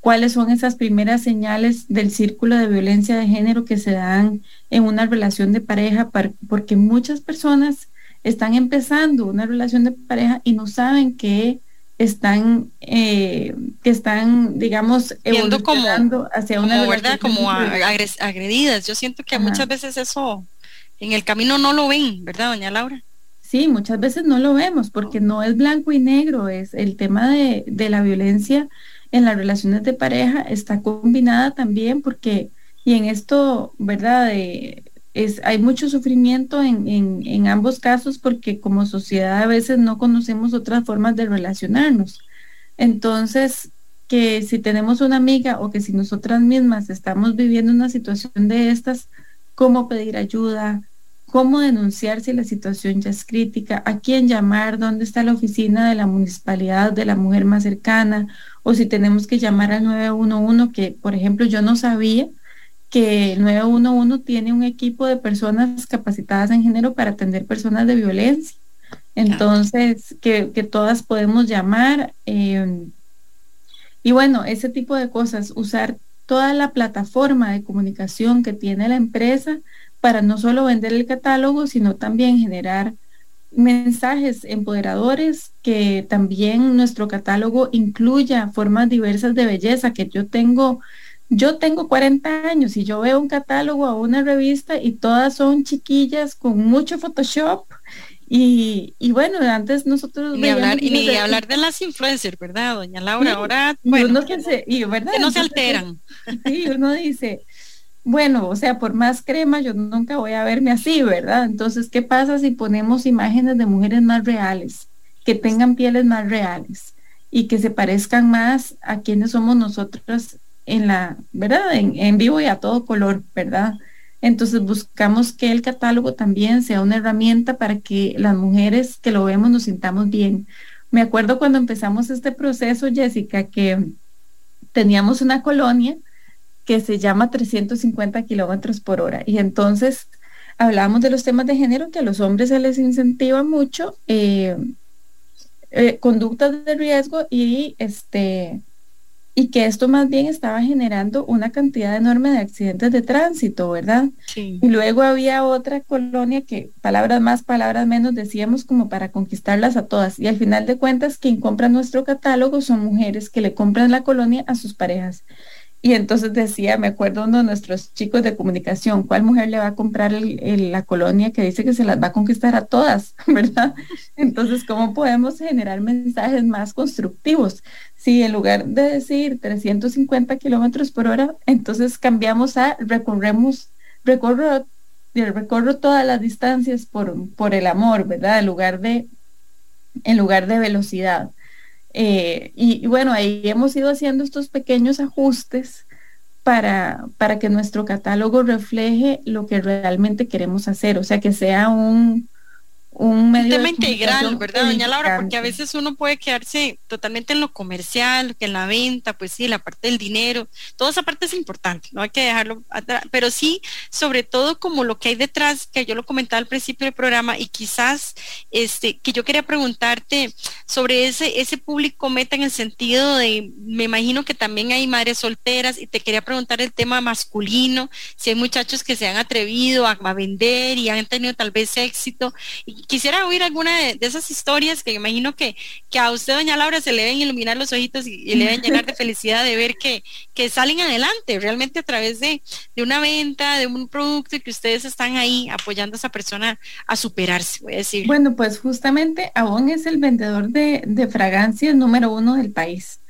cuáles son esas primeras señales del círculo de violencia de género que se dan en una relación de pareja, porque muchas personas están empezando una relación de pareja y no saben que están eh, que están digamos viendo como hacia una verdad como agredidas. Yo siento que muchas veces eso en el camino no lo ven verdad doña Laura sí muchas veces no lo vemos porque no es blanco y negro es el tema de, de la violencia en las relaciones de pareja está combinada también porque y en esto verdad de hay mucho sufrimiento en, en, ambos casos porque como sociedad a veces no conocemos otras formas de relacionarnos. Entonces, que si tenemos una amiga o que si nosotras mismas estamos viviendo una situación de estas, cómo pedir ayuda, cómo denunciar si la situación ya es crítica, a quién llamar, dónde está la oficina de la municipalidad de la mujer más cercana, o si tenemos que llamar al 911, que por ejemplo yo no sabía que el 911 tiene un equipo de personas capacitadas en género para atender personas de violencia. Entonces, que, todas podemos llamar. Eh, y bueno, ese tipo de cosas, usar toda la plataforma de comunicación que tiene la empresa para no solo vender el catálogo, sino también generar mensajes empoderadores, que también nuestro catálogo incluya formas diversas de belleza, que yo tengo yo tengo 40 años y yo veo un catálogo o una revista y todas son chiquillas con mucho Photoshop. Y, bueno, antes nosotros... Ni hablar, y ni hablar de las influencers, ¿verdad, doña Laura? Ahora, bueno, que, se, y, ¿verdad? no se alteran. Sí, uno dice, bueno, o sea, por más crema, yo nunca voy a verme así, ¿verdad? Entonces, ¿qué pasa si ponemos imágenes de mujeres más reales, que tengan pieles más reales y que se parezcan más a quienes somos nosotros en la, ¿verdad? En, vivo y a todo color, ¿verdad? Entonces buscamos que el catálogo también sea una herramienta para que las mujeres que lo vemos nos sintamos bien. Me acuerdo cuando empezamos este proceso, Jessica, que teníamos una colonia que se llama 350 kilómetros por hora. Y entonces hablamos de los temas de género que a los hombres se les incentiva mucho, eh, eh, conductas de riesgo y este y que esto más bien estaba generando una cantidad enorme de accidentes de tránsito, ¿verdad? Y luego había otra colonia que, palabras más, palabras menos, decíamos como para conquistarlas a todas. Y al final de cuentas, quien compra nuestro catálogo son mujeres que le compran la colonia a sus parejas. Y entonces decía, me acuerdo uno de nuestros chicos de comunicación, ¿cuál mujer le va a comprar la colonia que dice que se las va a conquistar a todas, verdad? Entonces, ¿cómo podemos generar mensajes más constructivos? Si en lugar de decir 350 kilómetros por hora, entonces cambiamos a recorremos, recorro, recorro todas las distancias por, por el amor, ¿verdad? En lugar de, en lugar de velocidad. Eh, y, bueno, ahí hemos ido haciendo estos pequeños ajustes para, para que nuestro catálogo refleje lo que realmente queremos hacer, o sea, que sea un, un medio tema integral, ¿verdad, doña Laura? Porque a veces uno puede quedarse totalmente en lo comercial, que en la venta, pues sí, la parte del dinero, toda esa parte es importante, no hay que dejarlo atrás, pero sí, sobre todo como lo que hay detrás, que yo lo comentaba al principio del programa y quizás este que yo quería preguntarte sobre ese ese público meta en el sentido de me imagino que también hay madres solteras y te quería preguntar el tema masculino, si hay muchachos que se han atrevido a, a vender y han tenido tal vez éxito y quisiera oír alguna de, esas historias que imagino que, que a usted, doña Laura, se le deben iluminar los ojitos y, le deben llenar de felicidad de ver que, que salen adelante realmente a través de, de, una venta, de un producto y que ustedes están ahí apoyando a esa persona a superarse, voy a decir. Bueno, pues justamente Avon es el vendedor de, de fragancias número uno del país.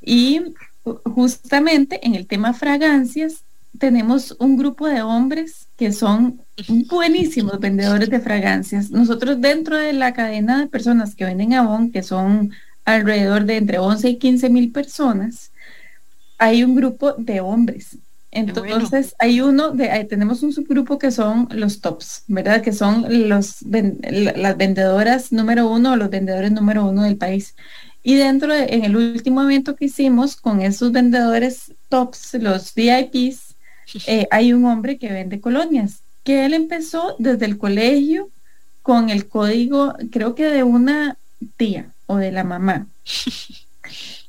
Y justamente en el tema fragancias tenemos un grupo de hombres que son buenísimos vendedores de fragancias. Nosotros dentro de la cadena de personas que venden Avon, que son alrededor de entre 11 y 15 mil personas, hay un grupo de hombres. Entonces hay uno, de, tenemos un subgrupo que son los tops, ¿verdad? Que son los, las vendedoras número uno o los vendedores número uno del país. Y dentro de, en el último evento que hicimos con esos vendedores tops, los VIPs, eh, hay un hombre que vende colonias que él empezó desde el colegio con el código, creo que de una tía o de la mamá.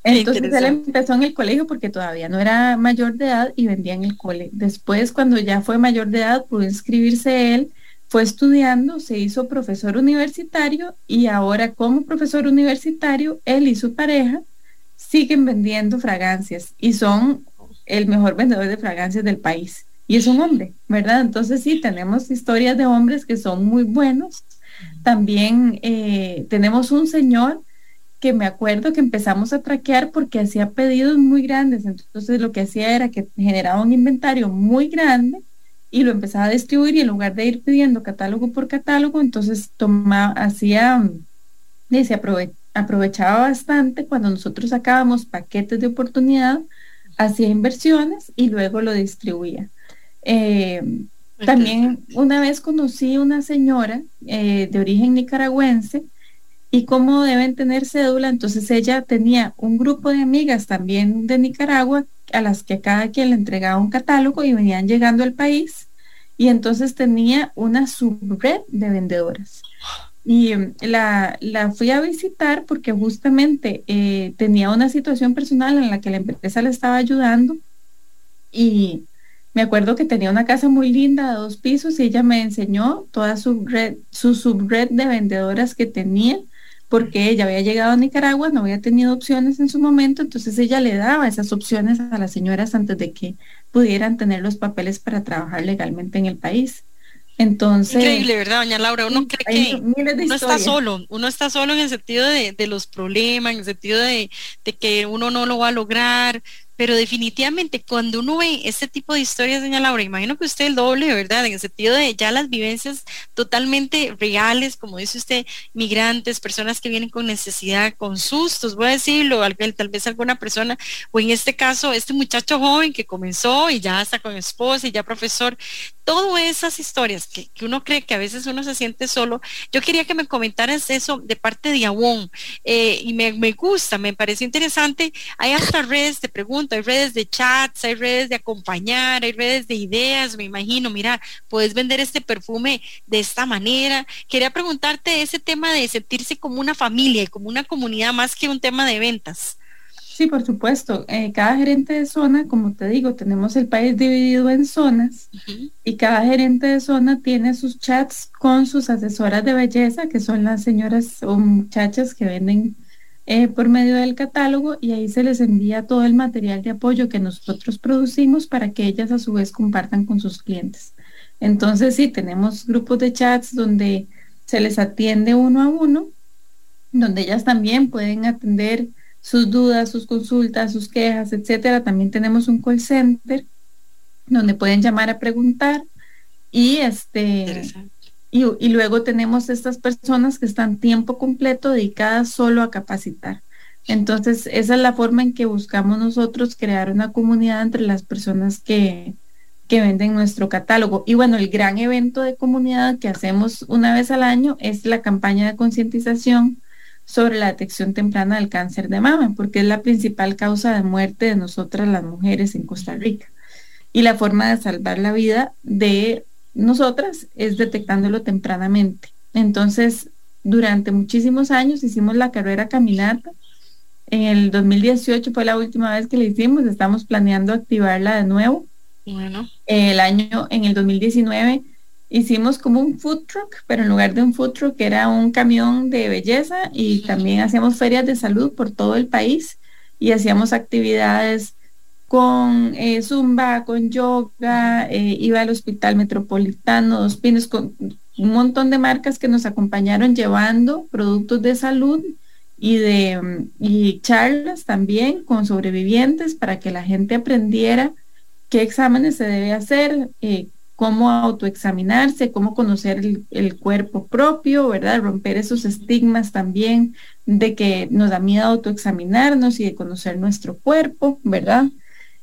Entonces él empezó en el colegio porque todavía no era mayor de edad y vendía en el cole. Después, cuando ya fue mayor de edad, pudo inscribirse él, fue estudiando, se hizo profesor universitario y ahora como profesor universitario, él y su pareja siguen vendiendo fragancias y son el mejor vendedor de fragancias del país y es un hombre, ¿verdad? Entonces sí, tenemos historias de hombres que son muy buenos. También eh, tenemos un señor que me acuerdo que empezamos a traquear porque hacía pedidos muy grandes. Entonces lo que hacía era que generaba un inventario muy grande y lo empezaba a distribuir y en lugar de ir pidiendo catálogo por catálogo, entonces tomaba, hacía, se aprovechaba bastante cuando nosotros sacábamos paquetes de oportunidad, hacía inversiones y luego lo distribuía. Eh, también una vez conocí una señora eh, de origen nicaragüense y cómo deben tener cédula, entonces ella tenía un grupo de amigas también de Nicaragua a las que cada quien le entregaba un catálogo y venían llegando al país y entonces tenía una subred de vendedoras. Y em, la, la fui a visitar porque justamente eh, tenía una situación personal en la que la empresa le estaba ayudando y me acuerdo que tenía una casa muy linda de dos pisos y ella me enseñó toda su red, su subred de vendedoras que tenía, porque ella había llegado a Nicaragua, no había tenido opciones en su momento, entonces ella le daba esas opciones a las señoras antes de que pudieran tener los papeles para trabajar legalmente en el país. Entonces. Increíble, ¿verdad, doña Laura? Uno cree que uno está solo, uno está solo en el sentido de, de los problemas, en el sentido de, de, que uno no lo va a lograr, pero definitivamente cuando uno ve este tipo de historias, doña Laura, imagino que usted el doble, ¿verdad? En el sentido de ya las vivencias totalmente reales, como dice usted, migrantes, personas que vienen con necesidad, con sustos, voy a decirlo, tal vez alguna persona, o en este caso, este muchacho joven que comenzó y ya está con esposa y ya profesor, todas esas historias que, uno cree que a veces uno se siente solo, yo quería que me comentaras eso de parte de Awon, eh, y me, me gusta, me parece interesante, hay hasta redes de preguntas, hay redes de chats, hay redes de acompañar, hay redes de ideas, me imagino, mira, puedes vender este perfume de esta manera. Quería preguntarte ese tema de sentirse como una familia y como una comunidad más que un tema de ventas. Sí, por supuesto. Eh, cada gerente de zona, como te digo, tenemos el país dividido en zonas y cada gerente de zona tiene sus chats con sus asesoras de belleza, que son las señoras o muchachas que venden eh, por medio del catálogo y ahí se les envía todo el material de apoyo que nosotros producimos para que ellas a su vez compartan con sus clientes. Entonces sí, tenemos grupos de chats donde se les atiende uno a uno, donde ellas también pueden atender sus dudas, sus consultas, sus quejas, etcétera. También tenemos un call center donde pueden llamar a preguntar y este y, luego tenemos estas personas que están tiempo completo dedicadas solo a capacitar. Entonces, esa es la forma en que buscamos nosotros crear una comunidad entre las personas que, que venden nuestro catálogo. Y bueno, el gran evento de comunidad que hacemos una vez al año es la campaña de concientización sobre la detección temprana del cáncer de mama, porque es la principal causa de muerte de nosotras las mujeres en Costa Rica. Y la forma de salvar la vida de nosotras es detectándolo tempranamente. Entonces, durante muchísimos años hicimos la carrera caminata. En el 2018 fue la última vez que la hicimos, estamos planeando activarla de nuevo. Bueno. El año, en el 2019, hicimos como un food truck, pero en lugar de un food truck era un camión de belleza y también hacíamos ferias de salud por todo el país y hacíamos actividades con eh, zumba, con yoga, eh, iba al Hospital Metropolitano, Dos Pinos, con un montón de marcas que nos acompañaron llevando productos de salud y de y charlas también con sobrevivientes para que la gente aprendiera qué exámenes se debe hacer, eh, cómo autoexaminarse, cómo conocer el, el, cuerpo propio, ¿verdad? Romper esos estigmas también de que nos da miedo autoexaminarnos y de conocer nuestro cuerpo, ¿verdad?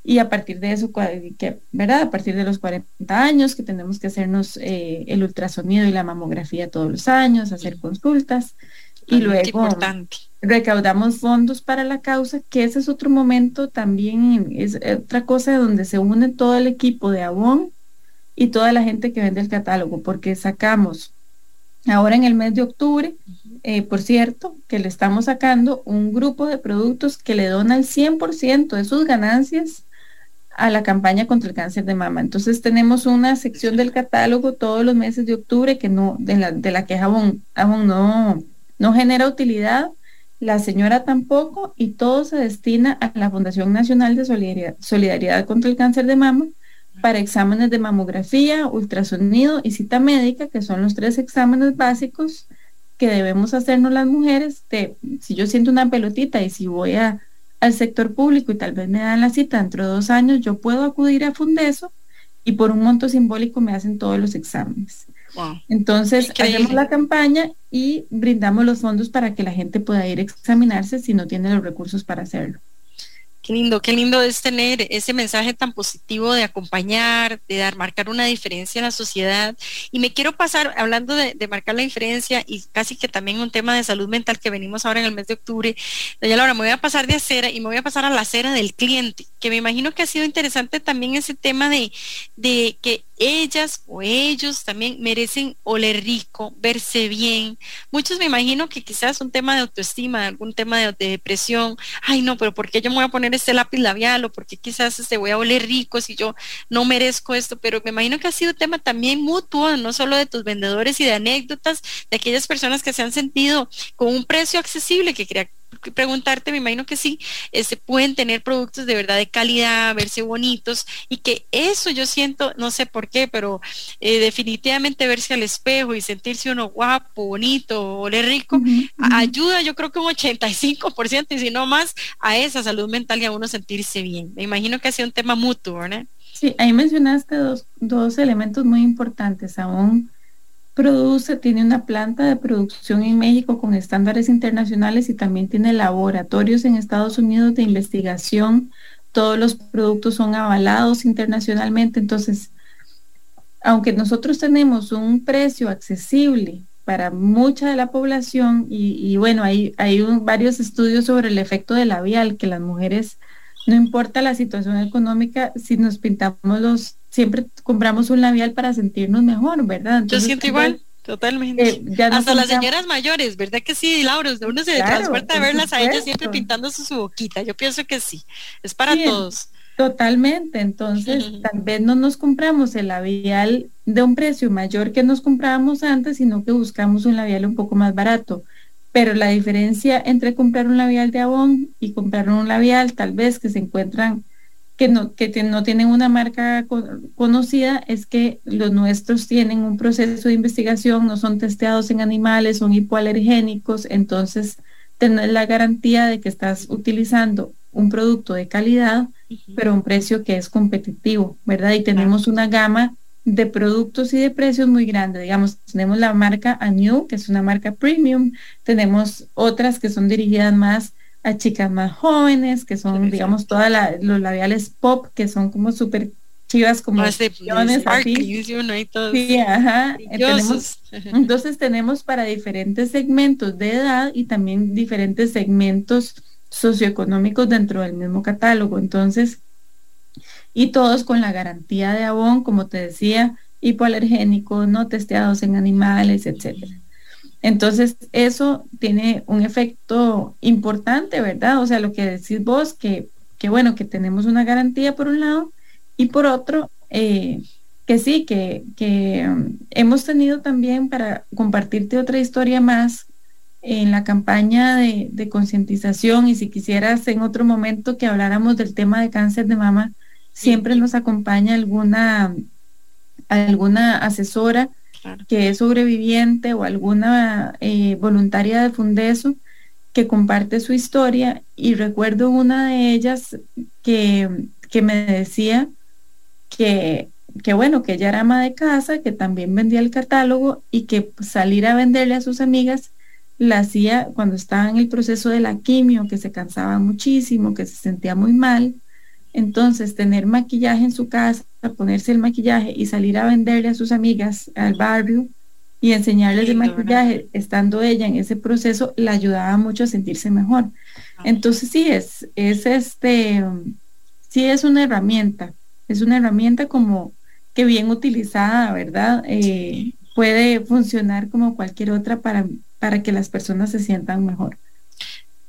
y a partir de eso, que, ¿verdad? A partir de los 40 años que tenemos que hacernos eh, el ultrasonido y la mamografía todos los años, hacer consultas y luego recaudamos fondos para la causa, que ese es otro momento también, es otra cosa donde se une todo el equipo de Avon y toda la gente que vende el catálogo, porque sacamos ahora en el mes de octubre, eh, por cierto, que le estamos sacando un grupo de productos que le dona el 100% de sus ganancias a la campaña contra el cáncer de mama. Entonces tenemos una sección del catálogo todos los meses de octubre que no, de la, de la que aún no, no genera utilidad, la señora tampoco, y todo se destina a la Fundación Nacional de Solidaridad, Solidaridad contra el Cáncer de Mama para exámenes de mamografía, ultrasonido y cita médica, que son los tres exámenes básicos que debemos hacernos las mujeres. De, si yo siento una pelotita y si voy a al sector público y tal vez me dan la cita dentro de dos años, yo puedo acudir a Fundeso y por un monto simbólico me hacen todos los exámenes. Entonces, hacemos la campaña y brindamos los fondos para que la gente pueda ir a examinarse si no tiene los recursos para hacerlo. Qué lindo, qué lindo es tener ese mensaje tan positivo de acompañar, de dar, marcar una diferencia en la sociedad. Y me quiero pasar, hablando de, marcar la diferencia y casi que también un tema de salud mental que venimos ahora en el mes de octubre, doña Laura, me voy a pasar de acera y me voy a pasar a la acera del cliente, que me imagino que ha sido interesante también ese tema de, de que ellas o ellos también merecen oler rico, verse bien. Muchos me imagino que quizás un tema de autoestima, algún tema de, depresión, ay no, pero ¿por qué yo me voy a poner este lápiz labial o por qué quizás este voy a oler rico si yo no merezco esto? Pero me imagino que ha sido tema también mutuo, no solo de tus vendedores y de anécdotas de aquellas personas que se han sentido con un precio accesible que crea preguntarte, me imagino que sí, este, pueden tener productos de verdad de calidad, verse bonitos y que eso yo siento, no sé por qué, pero eh, definitivamente verse al espejo y sentirse uno guapo, bonito, oler rico, ayuda yo creo que un 85% y si no más a esa salud mental y a uno sentirse bien. Me imagino que ha sido un tema mutuo, ¿verdad? Sí, ahí mencionaste dos, dos elementos muy importantes aún produce, tiene una planta de producción en México con estándares internacionales y también tiene laboratorios en Estados Unidos de investigación. Todos los productos son avalados internacionalmente. Entonces, aunque nosotros tenemos un precio accesible para mucha de la población, y, bueno, hay, hay varios estudios sobre el efecto del labial, que las mujeres, no importa la situación económica, si nos pintamos los siempre compramos un labial para sentirnos mejor, ¿verdad? Yo siento igual. Totalmente. Eh, Hasta las señoras mayores, ¿verdad que sí, Laura? Uno se transporta a verlas a ellas siempre pintándose su boquita. Yo pienso que sí, es para todos. Totalmente. Entonces, tal vez no nos compramos el labial de un precio mayor que nos comprábamos antes, sino que buscamos un labial un poco más barato. Pero la diferencia entre comprar un labial de Avon y comprar un labial, tal vez que se encuentran que no, que no tienen una marca conocida es que los nuestros tienen un proceso de investigación, no son testeados en animales, son hipoalergénicos, entonces tener la garantía de que estás utilizando un producto de calidad, pero a un precio que es competitivo, ¿verdad? Y tenemos una gama de productos y de precios muy grande. Digamos, tenemos la marca Anew, que es una marca premium, tenemos otras que son dirigidas más a chicas más jóvenes, que son, digamos, todas los labiales pop, que son como súper chivas, como así. Sí, ajá. entonces tenemos para diferentes segmentos de edad y también diferentes segmentos socioeconómicos dentro del mismo catálogo. Entonces, y todos con la garantía de Avon, como te decía, hipoalergénicos, no testeados en animales, etcétera. Entonces, eso tiene un efecto importante, ¿verdad? O sea, lo que decís vos, que, que bueno, que tenemos una garantía por un lado y por otro, eh, que sí, que, que um, hemos tenido también para compartirte otra historia más en la campaña de, de concientización y si quisieras en otro momento que habláramos del tema de cáncer de mama, siempre nos acompaña alguna, alguna asesora que es sobreviviente o alguna eh, voluntaria de Fundeso que comparte su historia y recuerdo una de ellas que, que me decía que, que, bueno, que ella era ama de casa, que también vendía el catálogo y que salir a venderle a sus amigas la hacía cuando estaba en el proceso de la quimio, que se cansaba muchísimo, que se sentía muy mal. Entonces, tener maquillaje en su casa ponerse el maquillaje y salir a venderle a sus amigas al barrio y enseñarles el maquillaje, estando ella en ese proceso, la ayudaba mucho a sentirse mejor. Entonces sí es, es este, sí es una herramienta, es una herramienta como que bien utilizada, ¿verdad? Eh, puede funcionar como cualquier otra para, para que las personas se sientan mejor.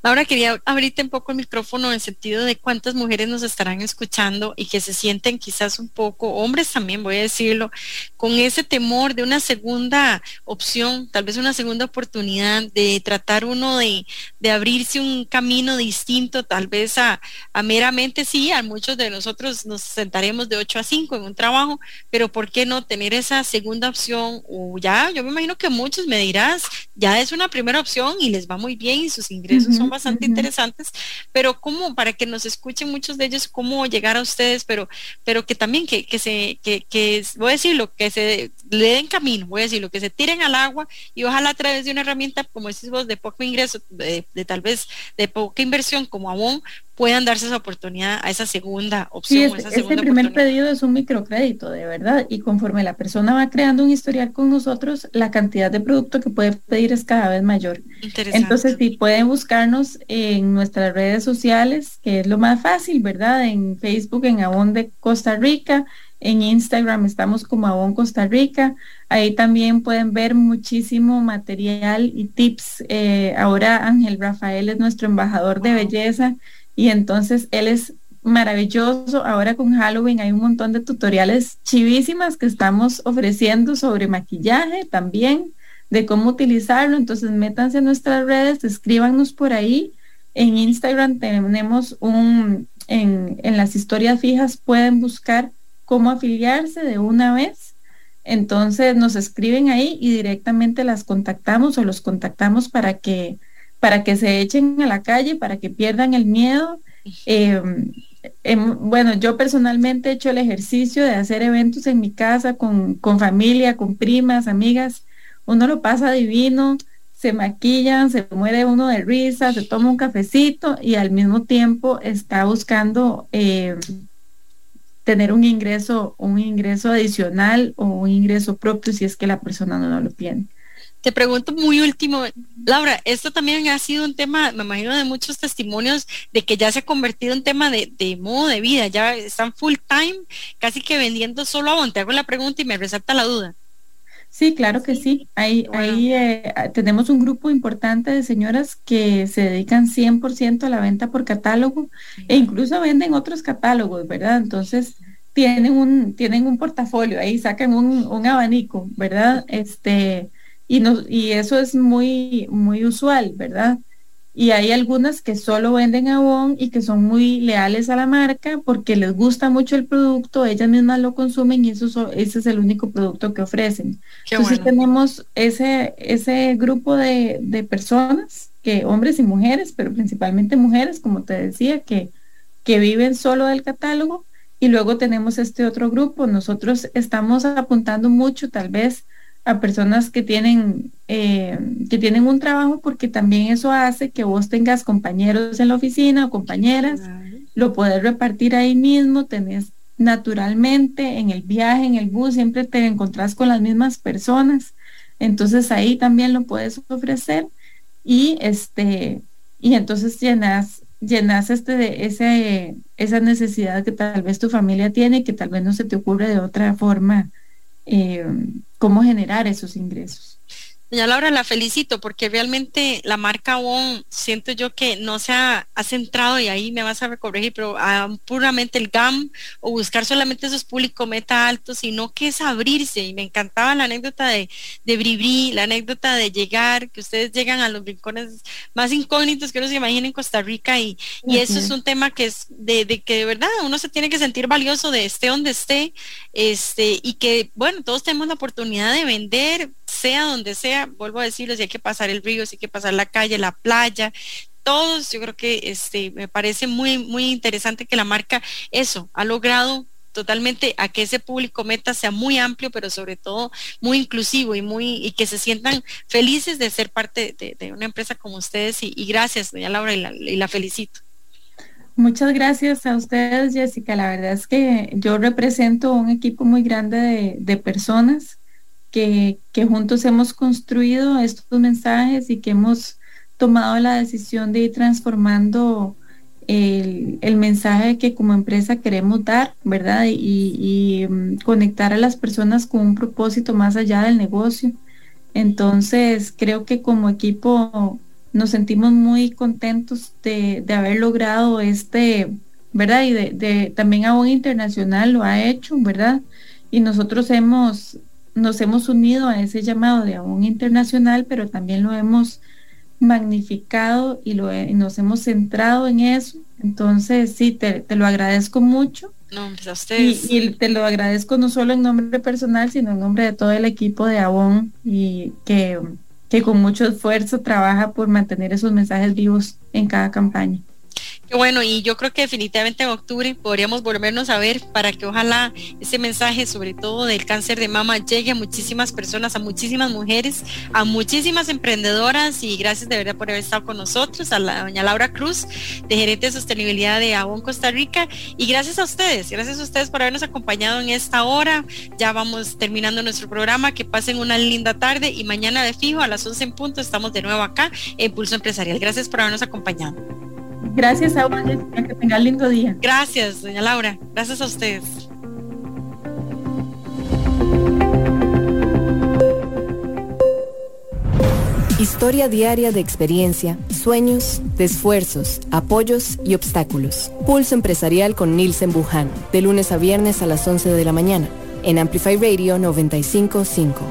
Ahora quería abrirte un poco el micrófono en sentido de cuántas mujeres nos estarán escuchando y que se sienten quizás un poco, hombres también voy a decirlo, con ese temor de una segunda opción, tal vez una segunda oportunidad de tratar uno de, de abrirse un camino distinto, tal vez a, a, meramente sí, a muchos de nosotros nos sentaremos de 8 a 5 en un trabajo, pero ¿por qué no tener esa segunda opción? O ya, yo me imagino que muchos me dirás, ya es una primera opción y les va muy bien y sus ingresos son bastante interesantes, pero como para que nos escuchen muchos de ellos, cómo llegar a ustedes, pero, pero que también que, que se, que, que, voy a decirlo, que se le den camino, voy a decirlo, que se tiren al agua y ojalá a través de una herramienta, como decís vos, de poco ingreso, de, de tal vez de poca inversión como Avon, puedan darse esa oportunidad a esa segunda opción. Sí, este primer pedido es un microcrédito, de verdad, y conforme la persona va creando un historial con nosotros, la cantidad de producto que puede pedir es cada vez mayor. Entonces, si pueden buscarnos en nuestras redes sociales, que es lo más fácil, ¿verdad? En Facebook, en Avon de Costa Rica, en Instagram estamos como Avon Costa Rica. Ahí también pueden ver muchísimo material y tips. Eh, ahora Ángel Rafael es nuestro embajador de belleza y entonces él es maravilloso. Ahora con Halloween hay un montón de tutoriales chivísimas que estamos ofreciendo sobre maquillaje también, de cómo utilizarlo. Entonces métanse en nuestras redes, escríbanos por ahí. En Instagram tenemos un, en, en las historias fijas pueden buscar cómo afiliarse de una vez. Entonces nos escriben ahí y directamente las contactamos o los contactamos para que para que se echen a la calle, para que pierdan el miedo. Em, em, bueno, yo personalmente he hecho el ejercicio de hacer eventos en mi casa con, familia, con primas, amigas. Uno lo pasa divino, se maquillan, se muere uno de risa, se toma un cafecito y al mismo tiempo está buscando em, tener un ingreso, un ingreso adicional o un ingreso propio si es que la persona no lo tiene. Te pregunto muy último, Laura, esto también ha sido un tema, me imagino, de muchos testimonios de que ya se ha convertido en tema de, modo de vida, ya están full time, casi que vendiendo solo a Te hago la pregunta y me resalta la duda. Sí, claro que sí. Ahí, ahí eh, tenemos un grupo importante de señoras que se dedican 100% a la venta por catálogo e incluso venden otros catálogos, ¿verdad? Entonces, tienen un, tienen un portafolio, ahí sacan un, un abanico, ¿verdad? Este, y, no, y eso es muy, muy usual, ¿verdad? Y hay algunas que solo venden Avon y que son muy leales a la marca porque les gusta mucho el producto, ellas mismas lo consumen y eso, ese es el único producto que ofrecen. Entonces tenemos ese, ese grupo de, de, personas, que hombres y mujeres, pero principalmente mujeres, como te decía, que, que viven solo del catálogo. Y luego tenemos este otro grupo. Nosotros estamos apuntando mucho tal vez a personas que tienen, eh, que tienen un trabajo porque también eso hace que vos tengas compañeros en la oficina o compañeras, lo podés repartir ahí mismo, tenés naturalmente en el viaje, en el bus, siempre te encontrás con las mismas personas, entonces ahí también lo puedes ofrecer y este, y entonces llenas, llenas este de ese, esa necesidad que tal vez tu familia tiene y que tal vez no se te ocurre de otra forma eh, cómo generar esos ingresos. Doña Laura, la felicito porque realmente la marca ON siento yo que no se ha, centrado, y ahí me vas a corregir, pero puramente el GAM o buscar solamente esos públicos meta altos, sino que es abrirse. Y me encantaba la anécdota de, de Bribri, la anécdota de llegar, que ustedes llegan a los rincones más incógnitos que uno se imagina en Costa Rica. Y, y eso es un tema que es de, de, que de verdad uno se tiene que sentir valioso de esté donde esté, este, y que, bueno, todos tenemos la oportunidad de vender sea donde sea, vuelvo a decirles, si hay que pasar el río, si hay que pasar la calle, la playa, todos, yo creo que este, me parece muy, muy interesante que la marca eso ha logrado totalmente a que ese público meta sea muy amplio, pero sobre todo muy inclusivo y muy y que se sientan felices de ser parte de, una empresa como ustedes. Y, gracias, doña Laura, y la, felicito. Muchas gracias a ustedes, Jessica. La verdad es que yo represento un equipo muy grande de, de personas que, juntos hemos construido estos mensajes y que hemos tomado la decisión de ir transformando el, mensaje que como empresa queremos dar, ¿verdad? Y, mm, conectar a las personas con un propósito más allá del negocio. Entonces, creo que como equipo nos sentimos muy contentos de, haber logrado este, ¿verdad? Y de, de también un Internacional lo ha hecho, ¿verdad? Y nosotros hemos nos hemos unido a ese llamado de un internacional, pero también lo hemos magnificado y, lo, nos hemos centrado en eso. Entonces, sí, te, lo agradezco mucho. No, a ustedes. Y, te lo agradezco no solo en nombre personal, sino en nombre de todo el equipo de Avon y que, que con mucho esfuerzo trabaja por mantener esos mensajes vivos en cada campaña. Qué bueno, y yo creo que definitivamente en octubre podríamos volvernos a ver para que ojalá ese mensaje, sobre todo del cáncer de mama, llegue a muchísimas personas, a muchísimas mujeres, a muchísimas emprendedoras y gracias de verdad por haber estado con nosotros, a la doña Laura Cruz, de gerente de sostenibilidad de Avon Costa Rica, y gracias a ustedes, gracias a ustedes por habernos acompañado en esta hora. Ya vamos terminando nuestro programa, que pasen una linda tarde y mañana de fijo a las 11 en punto estamos de nuevo acá en Pulso Empresarial. Gracias por habernos acompañado. Gracias a que tengan lindo día. Gracias, doña Laura. Gracias a ustedes. Historia diaria de experiencia, sueños, de esfuerzos, apoyos y obstáculos. Pulso empresarial con Nielsen Buján, de lunes a viernes a las 11 de la mañana, en Amplify Radio 955.